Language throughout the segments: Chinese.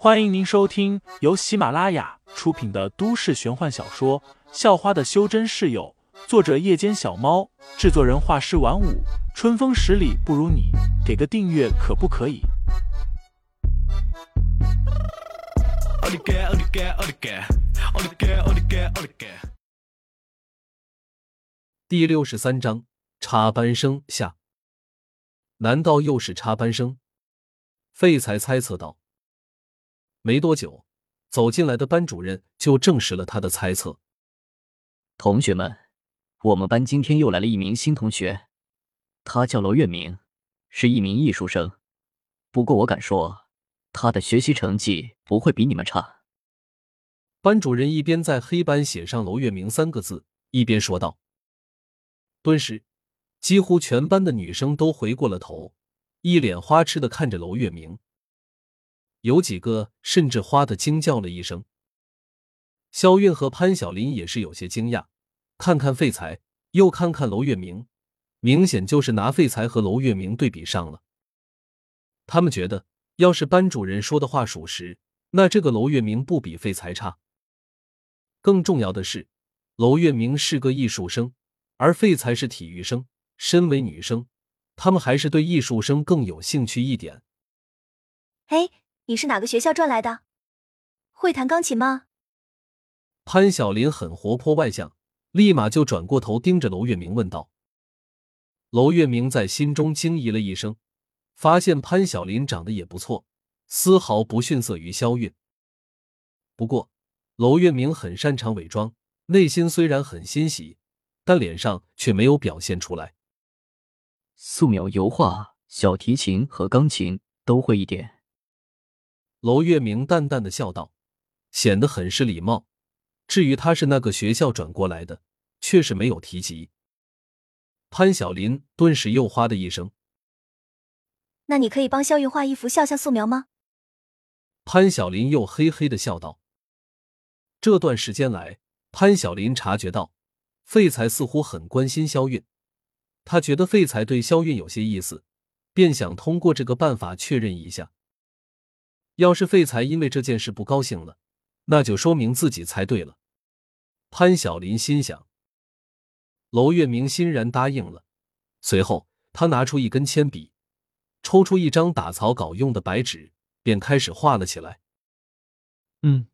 欢迎您收听由喜马拉雅出品的都市玄幻小说《校花的修真室友》，作者：夜间小猫，制作人：画师晚舞，春风十里不如你，给个订阅可不可以？第六十三章插班生下，难道又是插班生？废材猜测道。没多久，走进来的班主任就证实了他的猜测。同学们，我们班今天又来了一名新同学，他叫娄月明，是一名艺术生。不过我敢说，他的学习成绩不会比你们差。班主任一边在黑板写上“娄月明”三个字，一边说道。顿时，几乎全班的女生都回过了头，一脸花痴的看着娄月明。有几个甚至花的惊叫了一声。肖韵和潘晓林也是有些惊讶，看看废材，又看看娄月明，明显就是拿废材和娄月明对比上了。他们觉得，要是班主任说的话属实，那这个娄月明不比废材差。更重要的是，娄月明是个艺术生，而废材是体育生。身为女生，他们还是对艺术生更有兴趣一点。哎。你是哪个学校转来的？会弹钢琴吗？潘晓林很活泼外向，立马就转过头盯着娄月明问道。娄月明在心中惊疑了一声，发现潘晓林长得也不错，丝毫不逊色于肖韵。不过，娄月明很擅长伪装，内心虽然很欣喜，但脸上却没有表现出来。素描、油画、小提琴和钢琴都会一点。娄月明淡淡的笑道，显得很是礼貌。至于他是那个学校转过来的，却是没有提及。潘晓林顿时又哗的一声：“那你可以帮肖韵画一幅肖像素描吗？”潘晓林又嘿嘿的笑道。这段时间来，潘晓林察觉到废材似乎很关心肖韵，他觉得废材对肖韵有些意思，便想通过这个办法确认一下。要是废材因为这件事不高兴了，那就说明自己猜对了。潘晓林心想。娄月明欣然答应了，随后他拿出一根铅笔，抽出一张打草稿用的白纸，便开始画了起来。嗯，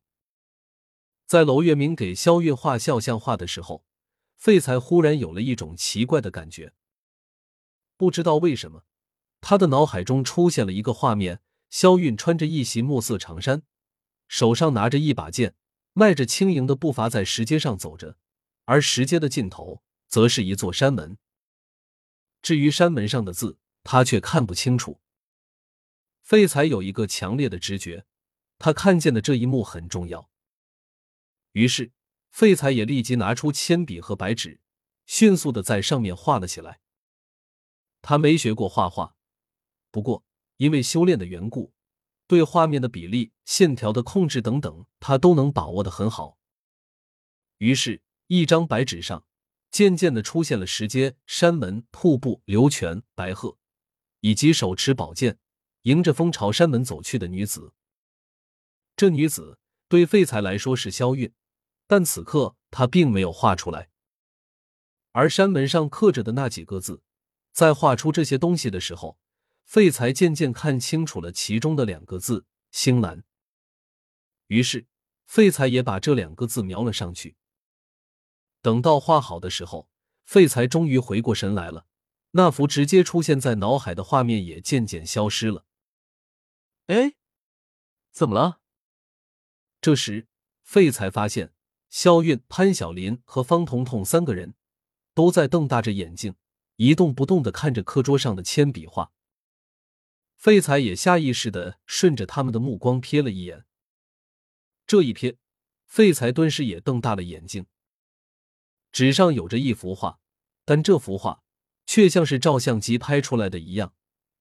在娄月明给肖月画肖像画的时候，废材忽然有了一种奇怪的感觉。不知道为什么，他的脑海中出现了一个画面。萧韵穿着一袭墨色长衫，手上拿着一把剑，迈着轻盈的步伐在石阶上走着，而石阶的尽头则是一座山门。至于山门上的字，他却看不清楚。废材有一个强烈的直觉，他看见的这一幕很重要。于是，废材也立即拿出铅笔和白纸，迅速的在上面画了起来。他没学过画画，不过。因为修炼的缘故，对画面的比例、线条的控制等等，他都能把握的很好。于是，一张白纸上渐渐的出现了石阶、山门、瀑布、流泉、白鹤，以及手持宝剑、迎着风朝山门走去的女子。这女子对废材来说是萧韵，但此刻他并没有画出来。而山门上刻着的那几个字，在画出这些东西的时候。废材渐渐看清楚了其中的两个字“星兰”，于是废材也把这两个字描了上去。等到画好的时候，废材终于回过神来了，那幅直接出现在脑海的画面也渐渐消失了。哎，怎么了？这时，废才发现肖韵、潘晓林和方彤彤三个人都在瞪大着眼睛，一动不动的看着课桌上的铅笔画。废材也下意识的顺着他们的目光瞥了一眼，这一瞥，废材顿时也瞪大了眼睛。纸上有着一幅画，但这幅画却像是照相机拍出来的一样，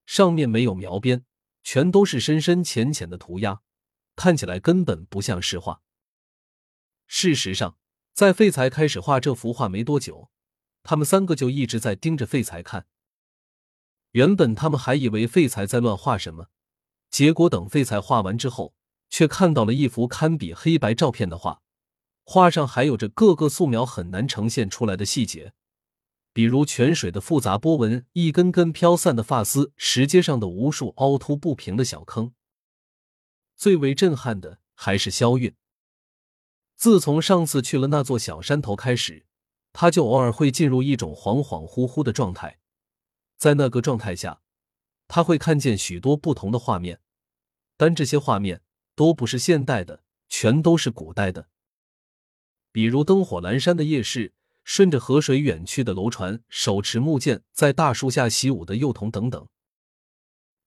上面没有描边，全都是深深浅浅的涂鸦，看起来根本不像是画。事实上，在废材开始画这幅画没多久，他们三个就一直在盯着废材看。原本他们还以为废材在乱画什么，结果等废材画完之后，却看到了一幅堪比黑白照片的画，画上还有着各个素描很难呈现出来的细节，比如泉水的复杂波纹、一根根飘散的发丝、石阶上的无数凹凸不平的小坑。最为震撼的还是肖韵。自从上次去了那座小山头开始，他就偶尔会进入一种恍恍惚惚的状态，在那个状态下，他会看见许多不同的画面，但这些画面。都不是现代的，全都是古代的。比如灯火阑珊的夜市，顺着河水远去的楼船，手持木剑在大树下习武的幼童等等。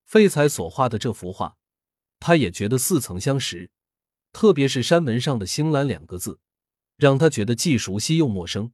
废材所画的这幅画，他也觉得似曾相识，特别是山门上的“星兰”两个字，让他觉得既熟悉又陌生。